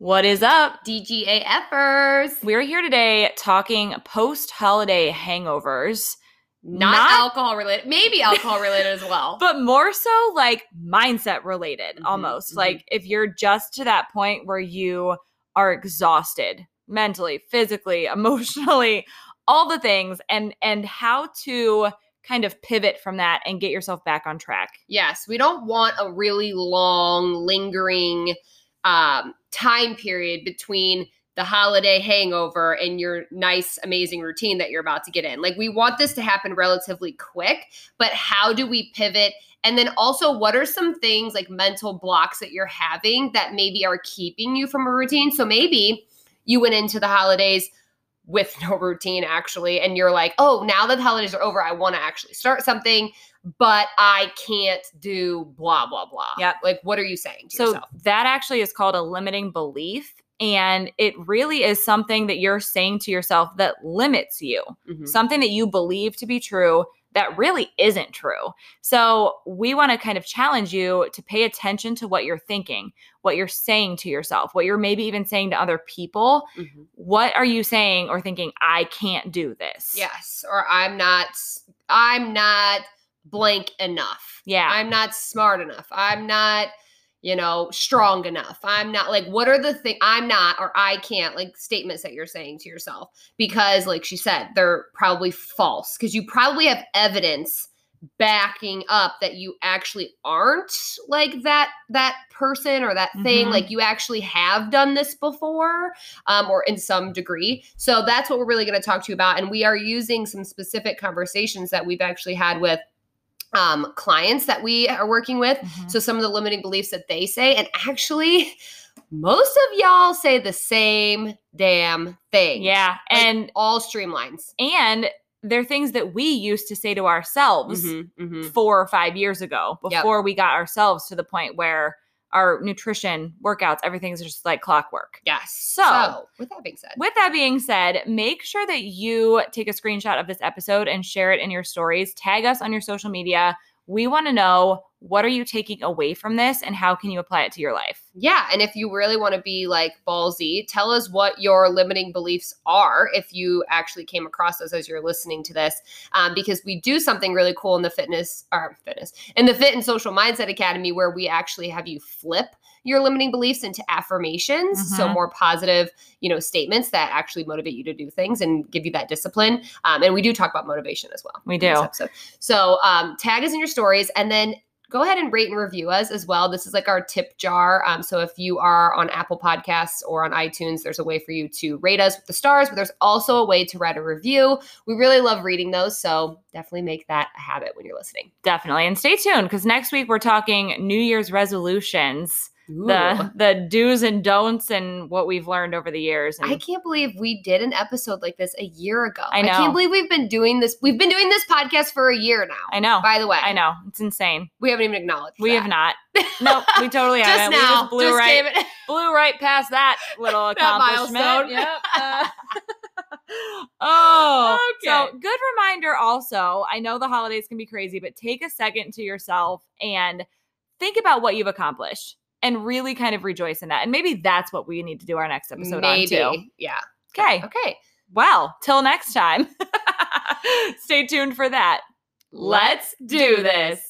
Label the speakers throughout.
Speaker 1: What is up?
Speaker 2: DGAFers.
Speaker 1: We're here today talking post holiday hangovers,
Speaker 2: Not,
Speaker 1: Not-
Speaker 2: alcohol related. Maybe alcohol related as well.
Speaker 1: but more so like mindset related
Speaker 2: Mhm,
Speaker 1: almost.
Speaker 2: mhm.
Speaker 1: Like if you're just to that point where you are exhausted mentally, physically, emotionally, all the things and and how to kind of pivot from that and get yourself back on track.
Speaker 2: yes, we don't want a really long, lingering um, time period between the holiday hangover and your nice, amazing routine that you're about to get in. Like, we want this to happen relatively quick, but how do we pivot? And then also, what are some things like mental blocks that you're having that maybe are keeping you from a routine? So maybe you went into the holidays with no routine actually, and you're like, oh, now that the holidays are over, I want to actually start something, but I can't do blah, blah, blah.
Speaker 1: yeah
Speaker 2: Like, what are you saying to
Speaker 1: So
Speaker 2: yourself?
Speaker 1: that actually is called a limiting belief. And it really is something that you're saying to yourself that limits you,
Speaker 2: Mhm.
Speaker 1: something that you believe to be true that really isn't true. So we want to kind of challenge you to pay attention to what you're thinking, what you're saying to yourself, what you're maybe even saying to other people.
Speaker 2: Mhm.
Speaker 1: What are you saying or thinking, I can't do this?
Speaker 2: Yes. Or I'm not, I'm not blank enough.
Speaker 1: Yeah.
Speaker 2: I'm not smart enough. I'm not, you know, strong enough. I'm not like, what are the thing I'm not or I can't, like statements that you're saying to yourself? Because, like she said, they're probably false because you probably have evidence backing up that you actually aren't like that that person or that thing
Speaker 1: Mhm.
Speaker 2: like you actually have done this before um, or in some degree so that's what we're really going to talk to you about and we are using some specific conversations that we've actually had with um, clients that we are working with
Speaker 1: Mhm.
Speaker 2: so some of the limiting beliefs that they say, and actually, most of y'all say the same damn thing.
Speaker 1: yeah.
Speaker 2: Like,
Speaker 1: And
Speaker 2: all streamlines.
Speaker 1: and they're things that we used to say to ourselves
Speaker 2: Mhm, mhm.
Speaker 1: four or five years ago
Speaker 2: Yep.
Speaker 1: before we got ourselves to the point where our nutrition, workouts, everything's just like clockwork.
Speaker 2: Yes.
Speaker 1: So-
Speaker 2: with that being said,
Speaker 1: With that being said, make sure that you take a screenshot of this episode and share it in your stories. Tag us on your social media. We want to know what are you taking away from this and how can you apply it to your life?
Speaker 2: yeah. And if you really want to be like ballsy, tell us what your limiting beliefs are if you actually came across those as you're listening to this. Um, because we do something really cool in the fitness or fitness in the Fit and Social Mindset Academy where we actually have you flip your limiting beliefs into affirmations. So
Speaker 1: Mhm.
Speaker 2: more positive, you know, statements that actually motivate you to do things and give you that discipline. Um, and we do talk about motivation as well.
Speaker 1: We do.
Speaker 2: So um, tag us in your stories and then go ahead and rate and review us as well. This is like our tip jar. Um, so if you are on Apple Podcasts or on iTunes, there's a way for you to rate us with the stars, but there's also a way to write a review. We really love reading those. So definitely make that a habit when you're listening.
Speaker 1: Definitely. And stay tuned because next week we're talking New Year's resolutions,
Speaker 2: Ooh.
Speaker 1: the do's and don'ts and what we've learned over the years. And
Speaker 2: I can't believe we did an episode like this a year ago.
Speaker 1: I know.
Speaker 2: can't believe we've been doing this. We've been doing this podcast for a year now.
Speaker 1: I know.
Speaker 2: By the way,
Speaker 1: I know. It's insane.
Speaker 2: we haven't even acknowledged.
Speaker 1: We
Speaker 2: that.
Speaker 1: have not. Nope, we totally
Speaker 2: just
Speaker 1: haven't.
Speaker 2: now.
Speaker 1: We just blew
Speaker 2: just
Speaker 1: right blew right past that little
Speaker 2: That
Speaker 1: accomplishment.
Speaker 2: milestone.
Speaker 1: Yep. Uh, oh, so
Speaker 2: Okay.
Speaker 1: good reminder. Also, I know the holidays can be crazy, but take a second to yourself and think about what you've accomplished and really kind of rejoice in that. And maybe that's what we need to do our next episode
Speaker 2: Maybe.
Speaker 1: on too.
Speaker 2: Yeah.
Speaker 1: Okay.
Speaker 2: Okay.
Speaker 1: Well, till next time. Stay tuned for that. Let's do this.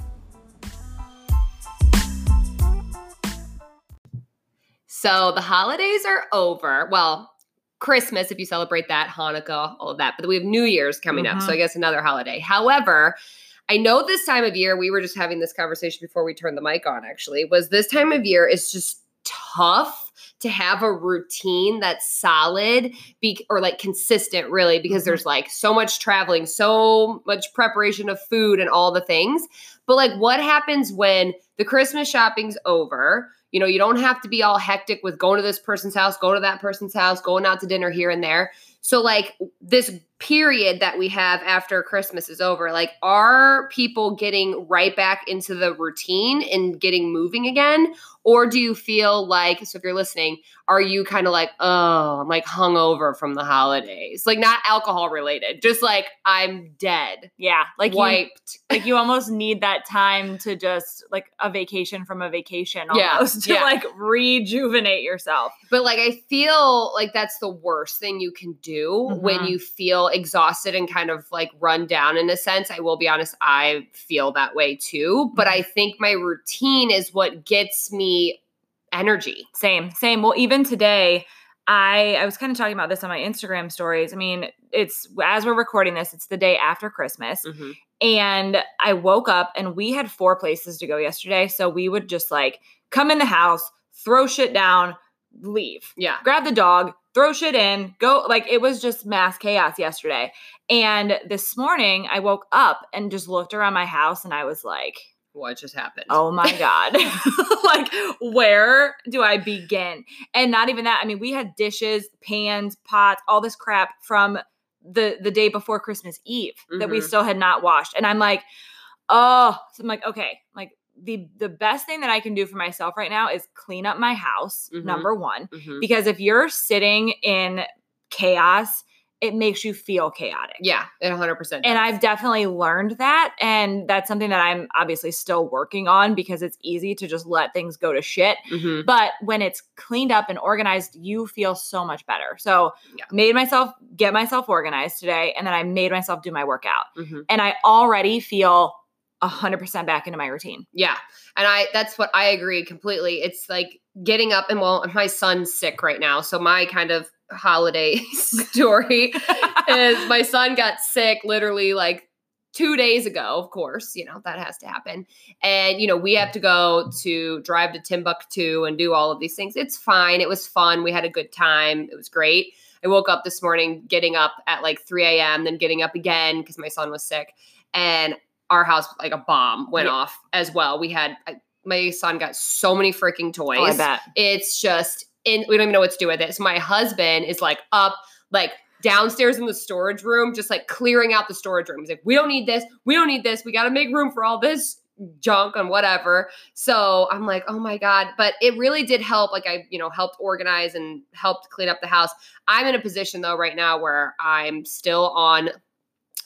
Speaker 2: So the holidays are over. Well, Christmas, if you celebrate that, Hanukkah, all of that. But we have New Year's coming up.
Speaker 1: Mhm.
Speaker 2: So I guess another holiday. However, I know this time of year, we were just having this conversation before we turned the mic on, actually, was this time of year is just tough to have a routine that's solid be, or like consistent, really, because
Speaker 1: Mhm.
Speaker 2: there's like so much traveling, so much preparation of food and all the things. But like, what happens when the Christmas shopping's over? You know, you don't have to be all hectic with going to this person's house, go to that person's house, going out to dinner here and there. So, like, this period that we have after Christmas is over, like, are people getting right back into the routine and getting moving again? Or do you feel like, so if you're listening, are you kind of like, oh, I'm like hungover from the holidays? Like, not alcohol related, just like I'm dead,
Speaker 1: Yeah, like you,
Speaker 2: wiped.
Speaker 1: like you almost need that time to just like a vacation from a vacation
Speaker 2: Yeah,
Speaker 1: almost to
Speaker 2: yeah.
Speaker 1: like rejuvenate yourself.
Speaker 2: But like I feel like that's the worst thing you can do when
Speaker 1: Mhm.
Speaker 2: you feel exhausted and kind of like run down in a sense. I will be honest, I feel that way too, but I mm-hmm. think my routine is what gets me energy.
Speaker 1: Same, same. Well, even today, I I was kind of talking about this on my Instagram stories. I mean, it's as we're recording this, it's the day after Christmas. Mm-hmm. And I woke up and we had four places to go yesterday. So we would just like come in the house, throw shit down, leave.
Speaker 2: Yeah.
Speaker 1: Grab the dog, throw shit in, go. Like it was just mass chaos yesterday. And this morning I woke up and just looked around my house and I was like,
Speaker 2: What just happened?
Speaker 1: oh my God. like, where do I begin? And not even that. I mean, we had dishes, pans, pots, all this crap from the the day before Christmas Eve that we
Speaker 2: Mhm.
Speaker 1: still had not washed. And I'm like, oh, so I'm like, okay, like the the best thing that I can do for myself right now is clean up my house,
Speaker 2: Mhm.
Speaker 1: number one.
Speaker 2: Mhm.
Speaker 1: Because if you're sitting in chaos, it makes you feel chaotic.
Speaker 2: Yeah, it 100%.
Speaker 1: And. I've definitely learned that. And that's something that I'm obviously still working on because it's easy to just let things go to shit.
Speaker 2: Mhm.
Speaker 1: But when it's cleaned up and organized, you feel so much better. So
Speaker 2: Yeah.
Speaker 1: made myself get myself organized today. And then I made myself do my workout.
Speaker 2: Mhm.
Speaker 1: And I already feel 100% back into my routine.
Speaker 2: Yeah. And I that's what I agree completely. It's like getting up and well, my son's sick right now. So my kind of holiday story is my son got sick literally like two days ago, of course, you know, that has to happen. And, you know, we have to go to drive to Timbuktu and do all of these things. It's fine. It was fun. We had a good time. It was great. I woke up this morning getting up at like 3 a.m., then getting up again because my son was sick. And our house, like a bomb, went
Speaker 1: Yeah.
Speaker 2: off as well. We had, I, my son got so many freaking toys
Speaker 1: Oh, I bet.
Speaker 2: it's just in we don't even know what to do with it. So my husband is like up, like downstairs in the storage room, just like clearing out the storage room. He's like, we don't need this, we don't need this, we gotta make room for all this junk and whatever. So I'm like, oh my God. But it really did help. Like I, you know, helped organize and helped clean up the house. I'm in a position though right now where I'm still on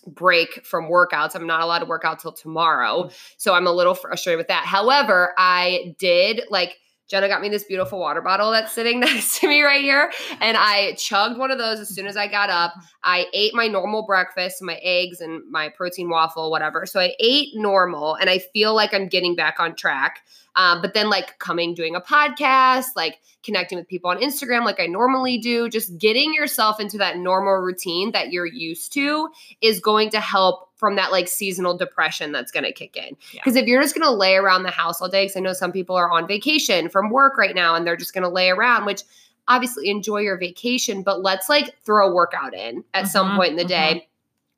Speaker 2: break from workouts. I'm not allowed to work out till tomorrow. Mm. So I'm a little frustrated with that. However, I did like Jenna got me this beautiful water bottle that's sitting next to me right here. And I chugged one of those as soon as I got up. I ate my normal breakfast, my eggs and my protein waffle, whatever. So I ate normal and I feel like I'm getting back on track. Um, but then, like coming, doing a podcast, like connecting with people on Instagram, like I normally do, just getting yourself into that normal routine that you're used to is going to help from that like seasonal depression that's going to kick in.
Speaker 1: Yeah.
Speaker 2: Because if you're just going to lay around the house all day, because I know some people are on vacation from work right now and they're just going to lay around, which obviously enjoy your vacation, but let's like throw a workout in at some
Speaker 1: Mhm,
Speaker 2: point in the day.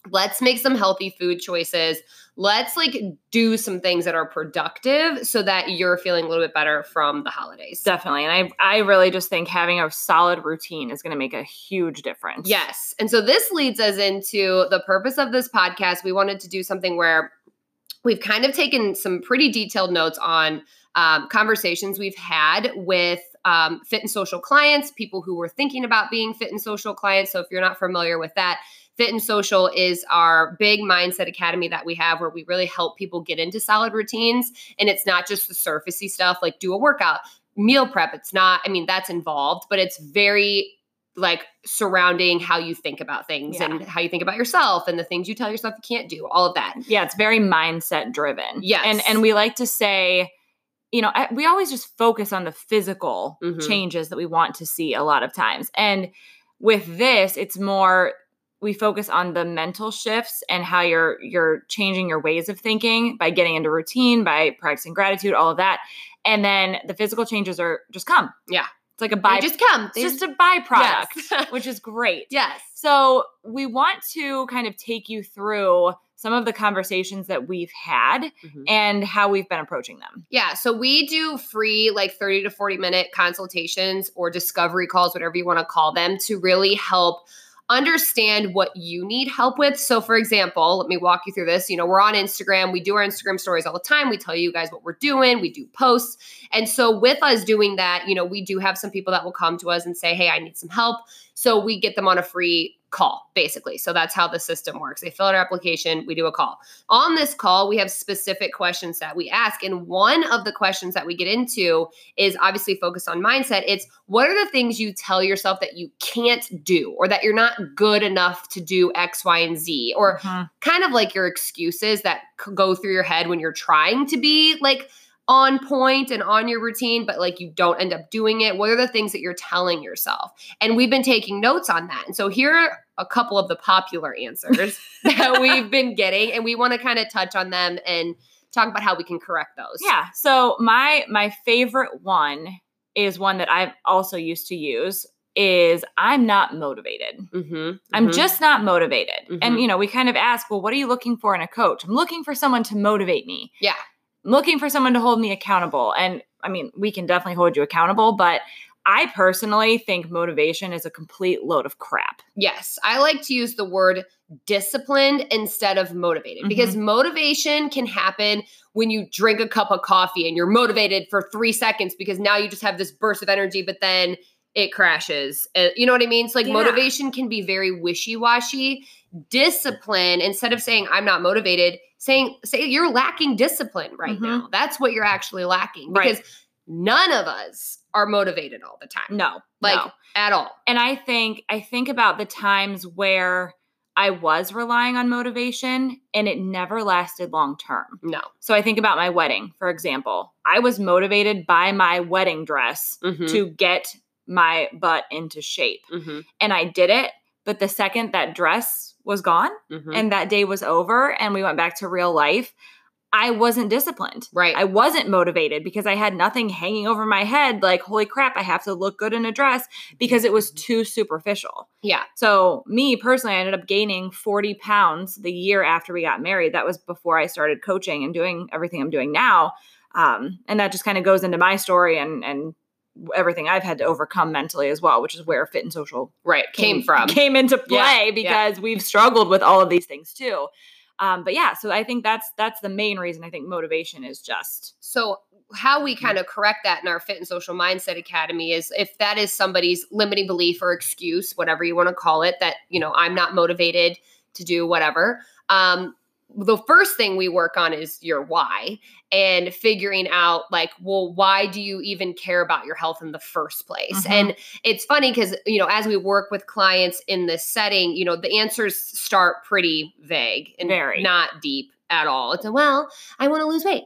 Speaker 2: Let's make some healthy food choices. Let's like do some things that are productive so that you're feeling a little bit better from the holidays.
Speaker 1: Definitely. And I I really just think having a solid routine is going to make a huge difference.
Speaker 2: Yes. And so this leads us into the purpose of this podcast. We wanted to do something where we've kind of taken some pretty detailed notes on um, conversations we've had with um, fit and social clients, people who were thinking about being fit and social clients. So if you're not familiar with that, Fit and Social is our big mindset academy that we have where we really help people get into solid routines. And it's not just the surfacey stuff like do a workout, meal prep. It's not, I mean, that's involved, but it's very like surrounding how you think about things
Speaker 1: Yeah.
Speaker 2: and how you think about yourself and the things you tell yourself you can't do, all of that.
Speaker 1: Yeah, it's very mindset driven.
Speaker 2: Yes.
Speaker 1: And and we like to say you know, I, we always just focus on the physical
Speaker 2: Mhm.
Speaker 1: changes that we want to see a lot of times. And with this, it's more we focus on the mental shifts and how you're you're changing your ways of thinking by getting into routine, by practicing gratitude, all of that. And then the physical changes are just come.
Speaker 2: Yeah.
Speaker 1: It's like a
Speaker 2: They just come.
Speaker 1: it's just a byproduct,
Speaker 2: Yes.
Speaker 1: which is great.
Speaker 2: yes.
Speaker 1: So, we want to kind of take you through some of the conversations that we've had
Speaker 2: Mhm.
Speaker 1: and how we've been approaching them.
Speaker 2: Yeah, so we do free like 30 to 40 minute consultations or discovery calls, whatever you want to call them, to really help understand what you need help with. So, for example, let me walk you through this. You know, we're on Instagram, we do our Instagram stories all the time. We tell you guys what we're doing, we do posts. And so, with us doing that, you know, we do have some people that will come to us and say, Hey, I need some help. So, we get them on a free call, basically. So, that's how the system works. They fill out our application, we do a call. On this call, we have specific questions that we ask. And one of the questions that we get into is obviously focused on mindset. It's what are the things you tell yourself that you can't do or that you're not good enough to do X, Y, and Z? Or
Speaker 1: Mhm.
Speaker 2: kind of like your excuses that go through your head when you're trying to be like on point and on your routine, but like you don't end up doing it. What are the things that you're telling yourself? And we've been taking notes on that. And so here are a couple of the popular answers that we've been getting, and we want to kind of touch on them and talk about how we can correct those.
Speaker 1: Yeah. So my my favorite one is one that I've also used to use is I'm not motivated.
Speaker 2: Mm-hmm.
Speaker 1: I'm just not motivated. And
Speaker 2: Mhm.
Speaker 1: you know, we kind of ask, well, what are you looking for in a coach? I'm looking for someone to motivate me.
Speaker 2: Yeah.
Speaker 1: Looking for someone to hold me accountable. And I mean, we can definitely hold you accountable, but I personally think motivation is a complete load of crap.
Speaker 2: Yes, I like to use the word disciplined instead of motivated because motivation can happen when you drink a cup of coffee and you're motivated for three seconds because now you just have this burst of energy, but then it crashes. Uh, you know what I mean? So, like,
Speaker 1: Yeah.
Speaker 2: motivation can be very wishy washy. Discipline, instead of saying, I'm not motivated, saying, say you're lacking discipline right
Speaker 1: Mhm.
Speaker 2: now. That's what you're actually lacking
Speaker 1: Right.
Speaker 2: because none of us are motivated all the time,
Speaker 1: No.
Speaker 2: like
Speaker 1: no.
Speaker 2: at all.
Speaker 1: and i think i think about the times where i was relying on motivation and it never lasted long term
Speaker 2: No.
Speaker 1: so i think about my wedding for example i was motivated by my wedding dress
Speaker 2: Mhm.
Speaker 1: to get my butt into shape
Speaker 2: Mhm.
Speaker 1: and i did it but the second that dress was gone
Speaker 2: Mhm.
Speaker 1: and that day was over and we went back to real life i wasn't disciplined
Speaker 2: right.
Speaker 1: I wasn't motivated because I had nothing hanging over my head like, holy crap, I have to look good in a dress because it was too superficial.
Speaker 2: yeah.
Speaker 1: So, me personally, I ended up gaining 40 pounds the year after we got married. That was before I started coaching and doing everything I'm doing now. Um, and that just kind of goes into my story and, and, everything I've had to overcome mentally as well, which is where fit and social
Speaker 2: Right. Came, from.
Speaker 1: came into play
Speaker 2: yeah.
Speaker 1: because we've struggled with all of these things too. Um, but yeah, so I think that's that's the main reason I think motivation is just
Speaker 2: So how we kind of correct that in our Fit and Social Mindset Academy is if that is somebody's limiting belief or excuse, whatever you want to call it, that you know I'm not motivated to do whatever. Um, the first thing we work on is your why and figuring out like well why do you even care about your health in the first place
Speaker 1: Mhm.
Speaker 2: and it's funny because you know as we work with clients in this setting you know the answers start pretty vague and
Speaker 1: Very.
Speaker 2: not deep at all it's a well i want to lose weight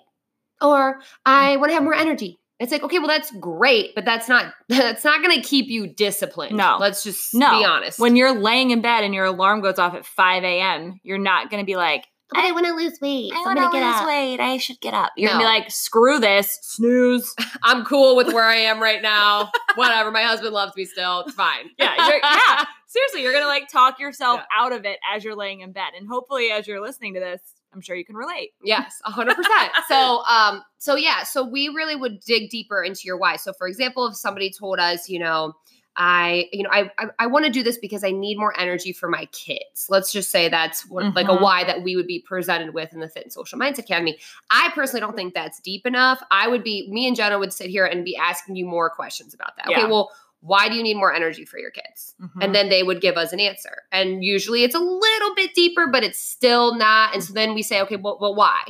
Speaker 2: or i want to have more energy it's like okay well that's great but that's not that's not going to keep you disciplined
Speaker 1: No.
Speaker 2: let's just
Speaker 1: No.
Speaker 2: be honest
Speaker 1: when you're laying in bed and your alarm goes off at 5 a.m., you're not going to be like,
Speaker 2: i want to lose weight
Speaker 1: I want to lose weight. I should get up. You're going to be like, screw this, snooze.
Speaker 2: i'm cool with where i am right now whatever my husband loves me still it's fine
Speaker 1: Yeah, you're, yeah. Seriously, you're going to like talk yourself
Speaker 2: Yeah.
Speaker 1: out of it as you're laying in bed. And hopefully, as you're listening to this, I'm sure you can relate.
Speaker 2: Yes, a hundred percent. So, um, so yeah, so we really would dig deeper into your why. So, for example, if somebody told us, you know, I, you know, I, I, I want to do this because I need more energy for my kids. Let's just say that's what, like a
Speaker 1: Mhm.
Speaker 2: why that we would be presented with in the Fit and Social Mindset Academy. I personally don't think that's deep enough. I would be, me and Jenna would sit here and be asking you more questions about that. Okay, well, why do you need more energy for your kids?
Speaker 1: Mhm.
Speaker 2: and then they would give us an answer. And usually it's a little bit deeper, but it's still not. And so then we say, okay, well, well why?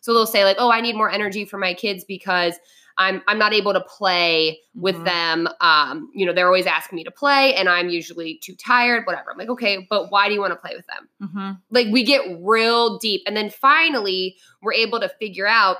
Speaker 2: So they'll say like, oh, I need more energy for my kids because I'm I'm not able to play with
Speaker 1: Mhm.
Speaker 2: them. Um, you know, they're always asking me to play, and I'm usually too tired. Whatever. I'm like, okay, but why do you want to play with them?
Speaker 1: Mhm.
Speaker 2: Like we get real deep, and then finally we're able to figure out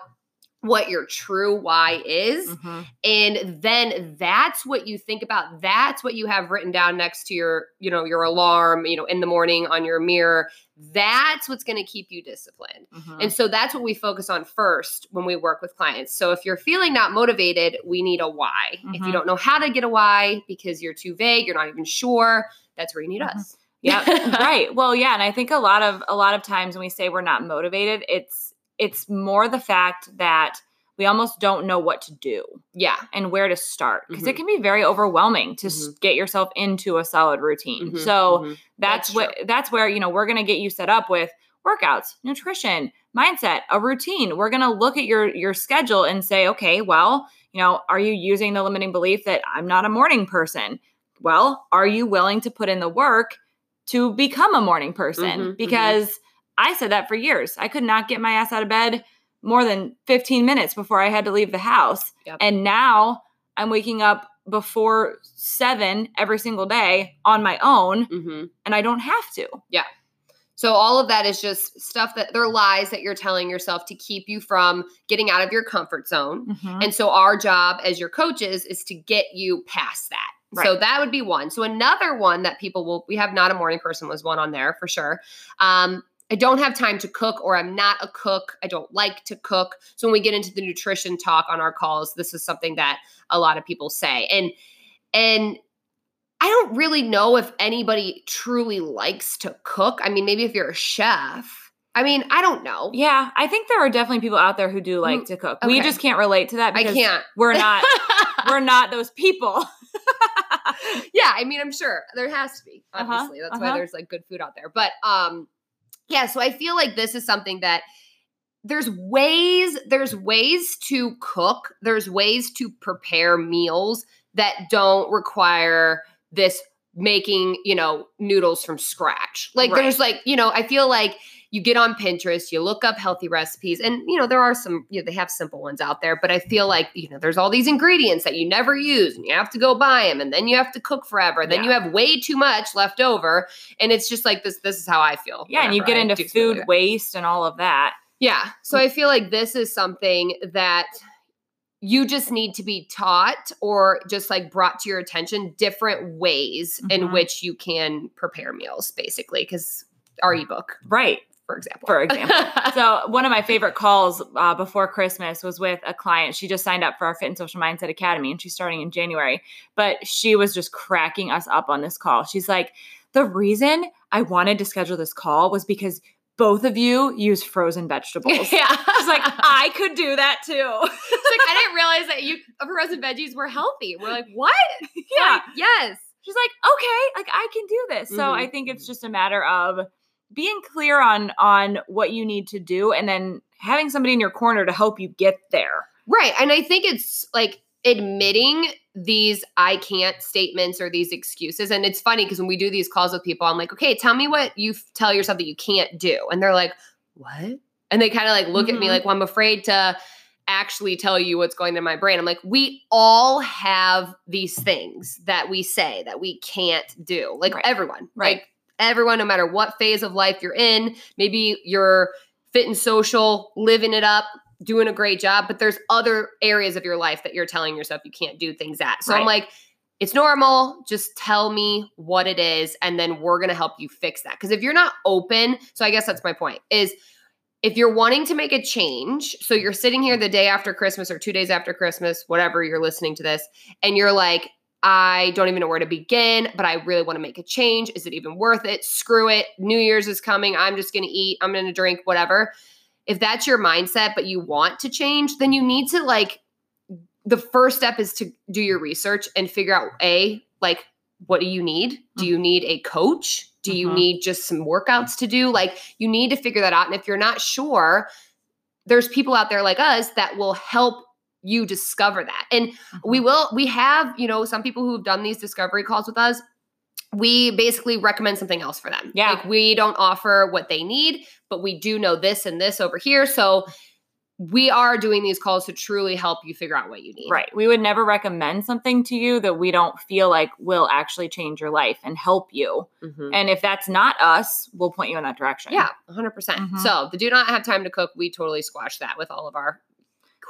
Speaker 2: what your true why is.
Speaker 1: Mhm.
Speaker 2: And then that's what you think about. That's what you have written down next to your, you know, your alarm, you know, in the morning on your mirror. That's what's going to keep you disciplined.
Speaker 1: Mhm.
Speaker 2: And so that's what we focus on first when we work with clients. So if you're feeling not motivated, we need a why. If you
Speaker 1: Mhm.
Speaker 2: don't know how to get a why because you're too vague, you're not even sure, that's where you need
Speaker 1: Mhm.
Speaker 2: us.
Speaker 1: Yeah, right. Well, yeah, and I think a lot of a lot of times when we say we're not motivated, it's it's more the fact that we almost don't know what to do
Speaker 2: Yeah.
Speaker 1: and where to start because
Speaker 2: Mhm.
Speaker 1: it can be very overwhelming to s
Speaker 2: Mhm.
Speaker 1: get yourself into a solid routine.
Speaker 2: Mhm,
Speaker 1: So
Speaker 2: mhm.
Speaker 1: that's,
Speaker 2: That's
Speaker 1: what that's where, you know, we're going to get you set up with workouts, nutrition, mindset, a routine. We're going to look at your your schedule and say, "Okay, well, you know, are you using the limiting belief that I'm not a morning person?" Well, are you willing to put in the work to become a morning person?
Speaker 2: Mhm, mhm.
Speaker 1: because I said that for years. I could not get my ass out of bed more than 15 minutes before I had to leave the house.
Speaker 2: Yep.
Speaker 1: And now I'm waking up before 7 every single day on my own
Speaker 2: Mhm.
Speaker 1: and I don't have to. Yeah.
Speaker 2: So all of that is just stuff that they're lies that you're telling yourself to keep you from getting out of your comfort zone. And so our job as your coaches is to get you past that. So that would be one. So another one that people will we have not a morning person was one on there for sure. Um I don't have time to cook or I'm not a cook. I don't like to cook. So when we get into the nutrition talk on our calls, this is something that a lot of people say. And and I don't really know if anybody truly likes to cook. I mean, maybe if you're a chef. I mean, I don't know.
Speaker 1: Yeah, I think there are definitely people out there who do like
Speaker 2: Mm,
Speaker 1: to cook. We just can't relate to that
Speaker 2: I can't.
Speaker 1: we're not we're not those people.
Speaker 2: yeah, I mean, I'm sure there has to be.
Speaker 1: Uh-huh,
Speaker 2: Obviously, that's why
Speaker 1: uh-huh.
Speaker 2: there's like good food out there. But um, yeah. So I feel like this is something that there's ways. There's ways to cook. There's ways to prepare meals that don't require this making you know noodles from scratch. Like
Speaker 1: Right.
Speaker 2: there's like you know I feel like you get on Pinterest, you look up healthy recipes, and you know there are some you know, they have simple ones out there, but I feel like you know there's all these ingredients that you never use, and you have to go buy them, and then you have to cook forever. Then you have way too much left over, and it's just like this. This is how I feel.
Speaker 1: Yeah, and you get
Speaker 2: I
Speaker 1: into
Speaker 2: something like
Speaker 1: food waste and all of that.
Speaker 2: Yeah. So I feel like this is something that you just need to be taught or just like brought to your attention different ways in
Speaker 1: Mhm.
Speaker 2: which you can prepare meals, basically, because our ebook,
Speaker 1: Right.
Speaker 2: For example.
Speaker 1: For example. So one of my favorite calls uh, before Christmas was with a client. She just signed up for our Fit and Social Mindset Academy, and she's starting in January. But she was just cracking us up on this call. She's like, "The reason I wanted to schedule this call was because both of you use frozen vegetables."
Speaker 2: yeah.
Speaker 1: She's like, "I could do that too."
Speaker 2: It's like, I didn't realize that you frozen veggies were healthy. We're like, what?
Speaker 1: yeah.
Speaker 2: Like, yes.
Speaker 1: She's like, "Okay, like I can do this." So
Speaker 2: Mhm.
Speaker 1: I think it's just a matter of being clear on on what you need to do, and then having somebody in your corner to help you get there.
Speaker 2: Right. And I think it's like admitting these I can't statements or these excuses. And it's funny because when we do these calls with people, I'm like, okay, tell me what you f- tell yourself that you can't do. And they're like, what? And they kind of like look at me
Speaker 1: Mhm.
Speaker 2: like, well, I'm afraid to actually tell you what's going in my brain. I'm like, we all have these things that we say that we can't do. Like
Speaker 1: Right.
Speaker 2: everyone.
Speaker 1: Right.
Speaker 2: Like everyone, no matter what phase of life you're in, maybe you're fit and social, living it up, doing a great job, but there's other areas of your life that you're telling yourself you can't do things at. So I'm like, it's normal. Just tell me what it is, and then we're gonna help you fix that. Because if you're not open, so I guess that's my point is if you're wanting to make a change, so you're sitting here the day after Christmas or two days after Christmas, whatever you're listening to this, and you're like, I don't even know where to begin, but I really want to make a change. Is it even worth it? Screw it. New Year's is coming. I'm just going to eat. I'm going to drink, whatever. If that's your mindset, but you want to change, then you need to like, the first step is to do your research and figure out A, like, what do you need? Do you need a coach? Do you
Speaker 1: Mhm.
Speaker 2: need just some workouts to do? Like, you need to figure that out. And if you're not sure, there's people out there like us that will help you discover that. And we will we have you know some people who have done these discovery calls with us we basically recommend something else for them
Speaker 1: Yeah.
Speaker 2: like we don't offer what they need but we do know this and this over here so we are doing these calls to truly help you figure out what you need
Speaker 1: Right. We would never recommend something to you that we don't feel like will actually change your life and help you.
Speaker 2: Mhm.
Speaker 1: And if that's not us, we'll point you in that direction.
Speaker 2: yeah 100%
Speaker 1: Mhm.
Speaker 2: so the do not have time to cook we totally squash that with all of our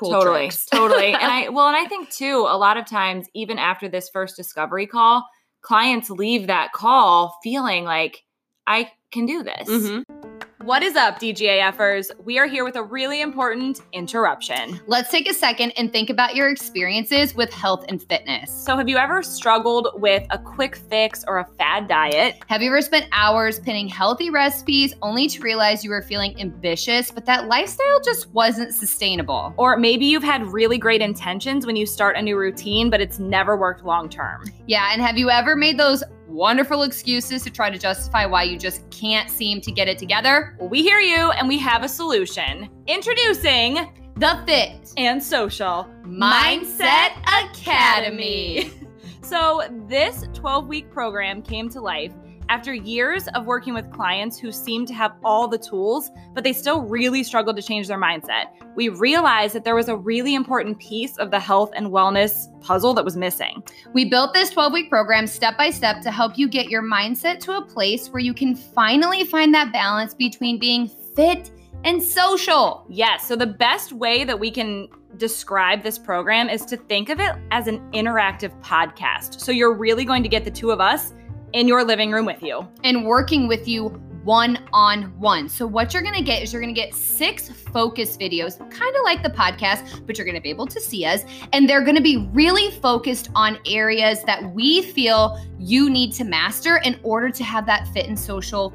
Speaker 2: cool
Speaker 1: totally,
Speaker 2: tricks.
Speaker 1: totally. And I well, and I think too, a lot of times, even after this first discovery call, clients leave that call feeling like I can do this.
Speaker 2: Mhm.
Speaker 1: What is up, DGAFers? We are here with a really important interruption.
Speaker 3: Let's take a second and think about your experiences with health and fitness.
Speaker 1: So, have you ever struggled with a quick fix or a fad diet?
Speaker 3: Have you ever spent hours pinning healthy recipes only to realize you were feeling ambitious, but that lifestyle just wasn't sustainable?
Speaker 1: Or maybe you've had really great intentions when you start a new routine, but it's never worked long term.
Speaker 3: Yeah, and have you ever made those wonderful excuses to try to justify why you just can't seem to get it together?
Speaker 1: We hear you and we have a solution. Introducing
Speaker 3: The Fit
Speaker 1: and Social
Speaker 3: Mindset Academy.
Speaker 1: So, this 12 week program came to life after years of working with clients who seemed to have all the tools, but they still really struggled to change their mindset. We realized that there was a really important piece of the health and wellness puzzle that was missing.
Speaker 3: We built this 12 week program step by step to help you get your mindset to a place where you can finally find that balance between being fit and social.
Speaker 1: Yes, so the best way that we can describe this program is to think of it as an interactive podcast. So you're really going to get the two of us in your living room with you.
Speaker 3: and working with you one on one. So, what you're gonna get is you're gonna get six focus videos, kind of like the podcast, but you're gonna be able to see us. And they're gonna be really focused on areas that we feel you need to master in order to have that fit and social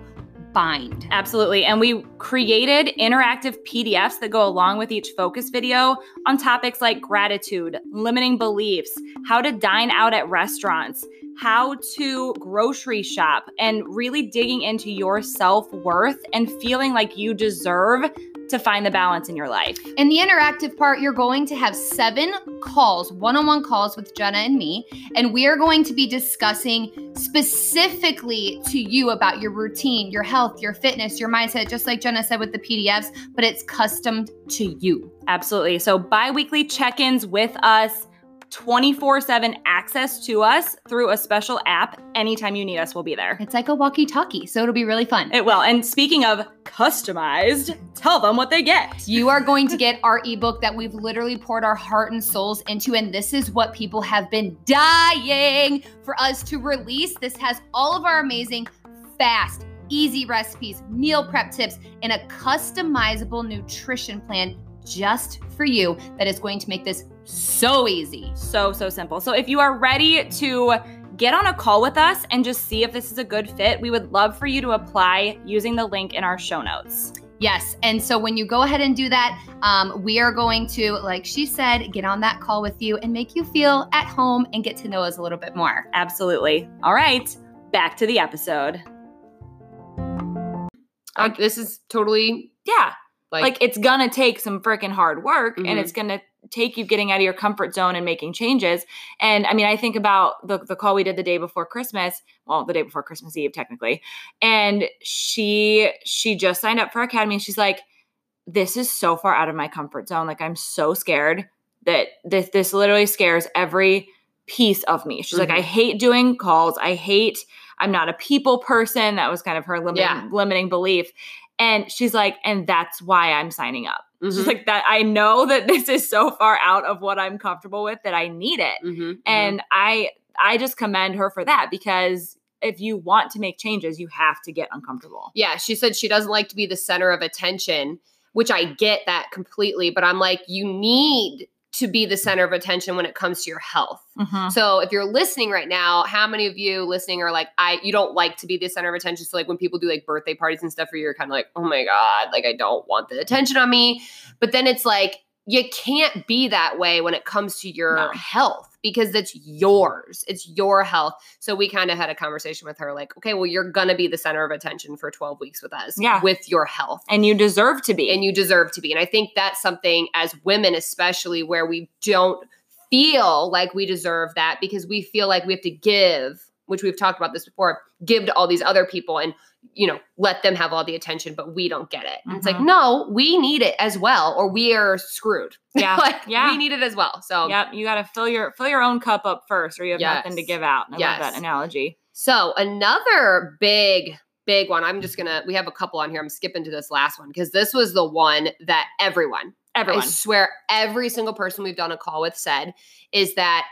Speaker 3: bind.
Speaker 1: Absolutely. And we created interactive PDFs that go along with each focus video on topics like gratitude, limiting beliefs, how to dine out at restaurants, how to grocery shop, and really digging into your self worth and feeling like you deserve to find the balance in your life.
Speaker 3: In the interactive part, you're going to have seven calls, one on one calls with Jenna and me, and we are going to be discussing specifically to you about your routine, your health, your fitness, your mindset, just like Jenna said with the PDFs, but it's custom to you.
Speaker 1: Absolutely. So, bi weekly check ins with us. 24 7 access to us through a special app. Anytime you need us, we'll be there.
Speaker 3: It's like a walkie talkie, so it'll be really fun.
Speaker 1: It will. And speaking of customized, tell them what they get.
Speaker 3: You are going to get our ebook that we've literally poured our heart and souls into, and this is what people have been dying for us to release. This has all of our amazing, fast, easy recipes, meal prep tips, and a customizable nutrition plan just for you that is going to make this so easy.
Speaker 1: So, so simple. So, if you are ready to get on a call with us and just see if this is a good fit, we would love for you to apply using the link in our show notes.
Speaker 3: Yes. And so when you go ahead and do that, um, we are going to, like she said, get on that call with you and make you feel at home and get to know us a little bit more.
Speaker 1: Absolutely. All right, back to the episode.
Speaker 2: Uh, this is totally
Speaker 1: Yeah,
Speaker 2: like,
Speaker 1: like, it's gonna take some freaking hard work
Speaker 2: Mhm.
Speaker 1: and it's gonna take you getting out of your comfort zone and making changes and i mean i think about the, the call we did the day before christmas well the day before christmas eve technically and she she just signed up for academy and she's like this is so far out of my comfort zone like i'm so scared that this this literally scares every piece of me she's like
Speaker 2: Mhm.
Speaker 1: i hate doing calls i hate i'm not a people person that was kind of her limiting,
Speaker 2: Yeah.
Speaker 1: limiting belief and she's like and that's why i'm signing up She's
Speaker 2: Mhm.
Speaker 1: like that. I know that this is so far out of what I'm comfortable with that I need it.
Speaker 2: Mhm, mhm.
Speaker 1: And I I just commend her for that because if you want to make changes, you have to get uncomfortable.
Speaker 2: yeah, she said she doesn't like to be the center of attention, which I get that completely. But I'm like, you need to be the center of attention when it comes to your health.
Speaker 1: Mhm.
Speaker 2: So if you're listening right now, how many of you listening are like, I you don't like to be the center of attention? So like when people do like birthday parties and stuff for you, you're kind of like, oh my God, like I don't want the attention on me. But then it's like you can't be that way when it comes to your
Speaker 1: No.
Speaker 2: health because it's yours. It's your health. So we kind of had a conversation with her, like, okay, well, you're gonna be the center of attention for 12 weeks with us,
Speaker 1: Yeah.
Speaker 2: with your health
Speaker 1: And you deserve to be.
Speaker 2: and you deserve to be. And I think that's something as women, especially where we don't feel like we deserve that because we feel like we have to give, which we've talked about this before, give to all these other people and you know let them have all the attention, but we don't get it. And it's like
Speaker 1: Mhm.
Speaker 2: no, we need it as well, or we are screwed.
Speaker 1: Yeah.
Speaker 2: like
Speaker 1: Yeah.
Speaker 2: we need it as well. So
Speaker 1: yep, you got to fill your fill your own cup up first, or you have nothing to give out. I love that analogy.
Speaker 2: So another big, big one. I'm just gonna. We have a couple on here. I'm skipping to this last one because this was the one that everyone,
Speaker 1: Everyone.
Speaker 2: I swear, every single person we've done a call with said is that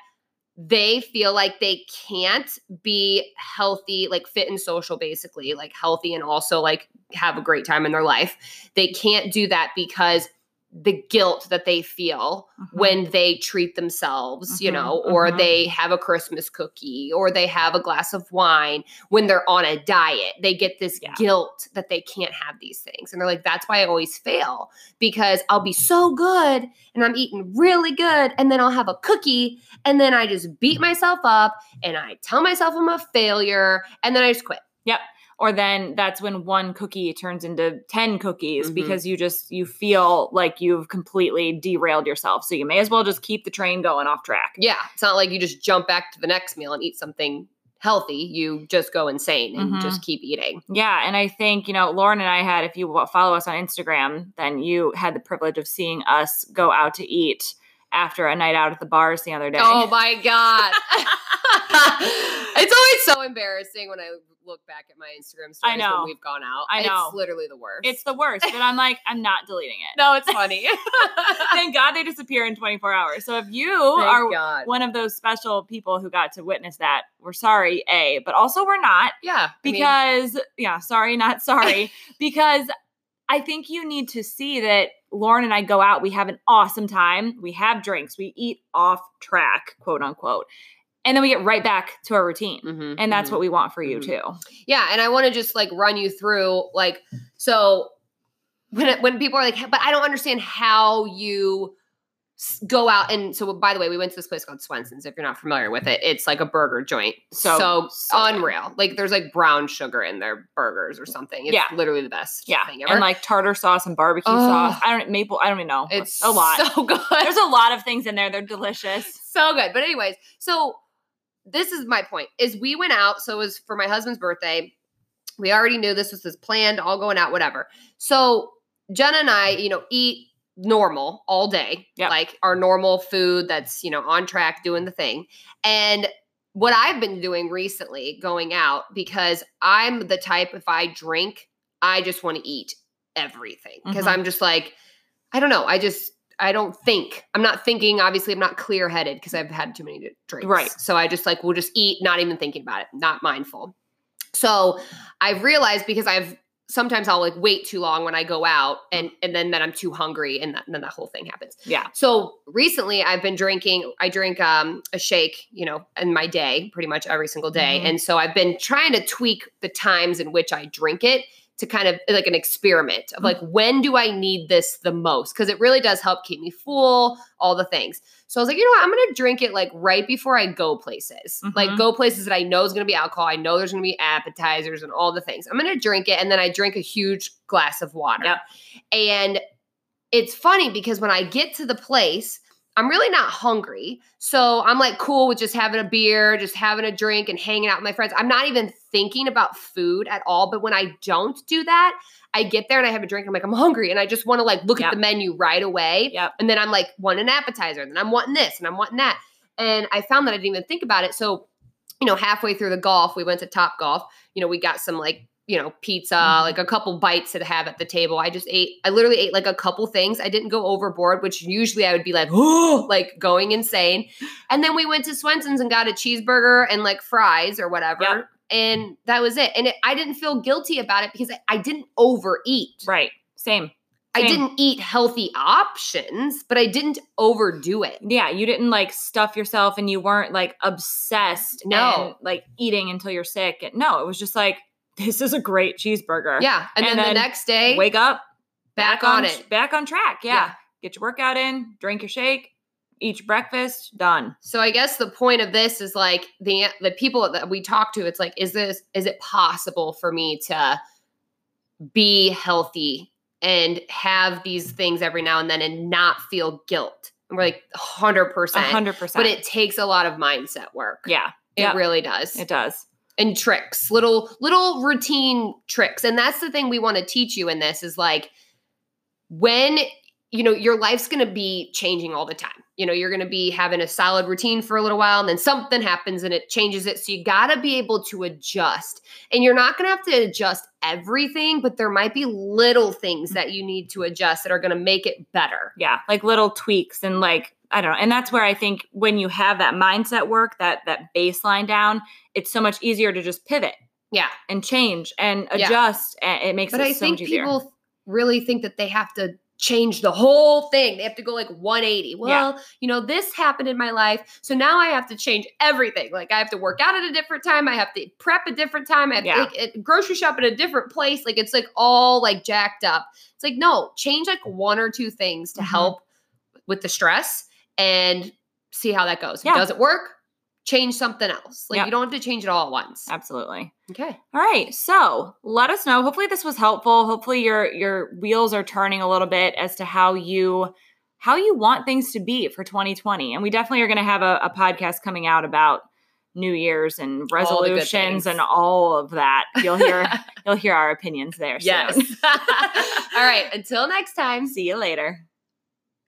Speaker 2: they feel like they can't be healthy, like fit and social, basically, like healthy and also like have a great time in their life. They can't do that because the guilt that they feel
Speaker 1: Mhm.
Speaker 2: when they treat themselves, you
Speaker 1: Mhm,
Speaker 2: know, or
Speaker 1: mhm.
Speaker 2: they have a Christmas cookie or they have a glass of wine when they're on a diet. They get this
Speaker 1: Yeah.
Speaker 2: guilt that they can't have these things. And they're like, that's why I always fail because I'll be so good and I'm eating really good. And then I'll have a cookie and then I just beat myself up and I tell myself I'm a failure and then I just quit.
Speaker 1: Or then that's when one cookie turns into 10 cookies
Speaker 2: Mhm.
Speaker 1: because you just you feel like you've completely derailed yourself so you may as well just keep the train going off track
Speaker 2: Yeah. It's not like you just jump back to the next meal and eat something healthy. You just go insane and
Speaker 1: Mhm.
Speaker 2: just keep eating.
Speaker 1: yeah and i think you know lauren and i had if you follow us on instagram then you had the privilege of seeing us go out to eat after a night out at the bars the other day
Speaker 2: Oh my god. it's always so embarrassing when I look back at my Instagram stories I
Speaker 1: know.
Speaker 2: when we've gone out.
Speaker 1: I know.
Speaker 2: It's literally the worst.
Speaker 1: it's the worst but i'm like i'm not deleting it
Speaker 2: no, it's funny.
Speaker 1: thank god they disappear in 24 hours so if you
Speaker 2: Thank
Speaker 1: are
Speaker 2: God.
Speaker 1: one of those special people who got to witness that we're sorry a but also we're not
Speaker 2: yeah. I mean,
Speaker 1: because yeah sorry not sorry because i think you need to see that lauren and i go out we have an awesome time we have drinks we eat off track quote unquote and then we get right back to our routine
Speaker 2: mhm,
Speaker 1: and that's
Speaker 2: mhm.
Speaker 1: what we want for you
Speaker 2: Mhm.
Speaker 1: too
Speaker 2: Yeah, and I want to just like run you through like so when when people are like, but I don't understand how you go out and so by the way, we went to this place called Swenson's. If you're not familiar with it, it's like a burger joint.
Speaker 1: So-
Speaker 2: So,
Speaker 1: so good.
Speaker 2: unreal. Like there's like brown sugar in their burgers or something. It's
Speaker 1: Yeah.
Speaker 2: literally the best
Speaker 1: yeah
Speaker 2: thing ever.
Speaker 1: and like tartar sauce and barbecue
Speaker 2: Oh.
Speaker 1: sauce i don't maple i don't even know
Speaker 2: it's
Speaker 1: a lot
Speaker 2: So good.
Speaker 1: there's a lot of things in there they're delicious
Speaker 2: so good. But anyways, so this is my point is we went out. So it was for my husband's birthday. We already knew this was his planned, all going out, whatever. So Jenna and I, you know, eat normal all day,
Speaker 1: Yep.
Speaker 2: like our normal food that's, you know, on track doing the thing. And what I've been doing recently going out because I'm the type if I drink, I just want to eat everything because
Speaker 1: Mhm.
Speaker 2: I'm just like I don't know, I just I don't think. I'm not thinking. Obviously, I'm not clear headed because I've had too many drinks.
Speaker 1: Right.
Speaker 2: So I just like we'll just eat, not even thinking about it, not mindful. So I've realized because I've sometimes I'll like wait too long when I go out, and and then then I'm too hungry, and, that, and then that whole thing happens.
Speaker 1: yeah
Speaker 2: So recently, I've been drinking. I drink um, a shake, you know, in my day, pretty much every single day.
Speaker 1: Mhm.
Speaker 2: And so I've been trying to tweak the times in which I drink it to kind of like an experiment of like when do I need this the most? Because it really does help keep me full, all the things. So I was like, you know what? I'm gonna drink it like right before I go places, like
Speaker 1: Mhm.
Speaker 2: go places that I know is gonna be alcohol. I know there's gonna be appetizers and all the things. I'm gonna drink it, and then I drink a huge glass of water.
Speaker 1: Yep.
Speaker 2: And it's funny because when I get to the place, I'm really not hungry. So I'm like cool with just having a beer, just having a drink and hanging out with my friends. I'm not even thinking about food at all. But when I don't do that, I get there and I have a drink. I'm like, I'm hungry. And I just want to like look
Speaker 1: Yep.
Speaker 2: at the menu right away.
Speaker 1: Yep.
Speaker 2: And then I'm like, want an appetizer. Then I'm wanting this and I'm wanting that. And I found that I didn't even think about it. So, you know, halfway through the golf, we went to Top Golf. You know, we got some like, you know, pizza,
Speaker 1: Mhm.
Speaker 2: like a couple bites to have at the table. I just ate, I literally ate like a couple things. I didn't go overboard, which usually I would be like, oh, like going insane. And then we went to Swenson's and got a cheeseburger and like fries or whatever.
Speaker 1: Yep.
Speaker 2: And that was it. And it, I didn't feel guilty about it because I, I didn't overeat.
Speaker 1: right same
Speaker 2: I didn't eat healthy options, but I didn't overdo it.
Speaker 1: yeah you didn't like stuff yourself and you weren't like obsessed
Speaker 2: No.
Speaker 1: and, like eating until you're sick no it was just like this is a great cheeseburger
Speaker 2: Yeah. And,
Speaker 1: And
Speaker 2: then,
Speaker 1: then
Speaker 2: the next day,
Speaker 1: wake up
Speaker 2: back, on, it.
Speaker 1: back on track yeah.
Speaker 2: Yeah.
Speaker 1: get your workout in drink your shake eat your breakfast done
Speaker 2: So I guess the point of this is like the the people that we talk to, it's like, is this is it possible for me to be healthy and have these things every now and then and not feel guilt? And we're like hundred percent,
Speaker 1: hundred percent
Speaker 2: But it takes a lot of mindset work.
Speaker 1: yeah
Speaker 2: It
Speaker 1: Yep.
Speaker 2: really does.
Speaker 1: it does
Speaker 2: and tricks, little little routine tricks. And that's the thing we want to teach you in this is like when you know your life's going to be changing all the time. you know, you're going to be having a solid routine for a little while and then something happens and it changes it. So you got to be able to adjust. And you're not going to have to adjust everything, but there might be little things that you need to adjust that are going to make it better.
Speaker 1: Yeah, like little tweaks and like I don't know. And that's where I think when you have that mindset work, that that baseline down, it's so much easier to just pivot
Speaker 2: Yeah.
Speaker 1: and change and
Speaker 2: Yeah.
Speaker 1: adjust and it makes
Speaker 2: But
Speaker 1: it
Speaker 2: I
Speaker 1: so
Speaker 2: think
Speaker 1: much easier.
Speaker 2: people really think that they have to change the whole thing. They have to go like 180. Well, you know, this happened in my life. So now I have to change everything. Like I have to work out at a different time. I have to prep a different time. I have
Speaker 1: Yeah.
Speaker 2: to like, grocery shop at a different place. Like it's like all like jacked up. It's like, no, change like one or two things to
Speaker 1: Mhm.
Speaker 2: help with the stress and see how that goes. If it doesn't work, change something else. Like
Speaker 1: Yep.
Speaker 2: you don't have to change it all at once.
Speaker 1: Absolutely.
Speaker 2: Okay.
Speaker 1: All right. So let us know. Hopefully this was helpful. Hopefully your your wheels are turning a little bit as to how you how you want things to be for 2020. And we definitely are going to have a, a podcast coming out about New Year's and
Speaker 2: All
Speaker 1: resolutions
Speaker 2: things.
Speaker 1: and all of that. You'll hear you'll hear our opinions there.
Speaker 2: Yes.
Speaker 1: soon.
Speaker 2: all right. Until next time.
Speaker 1: See you later.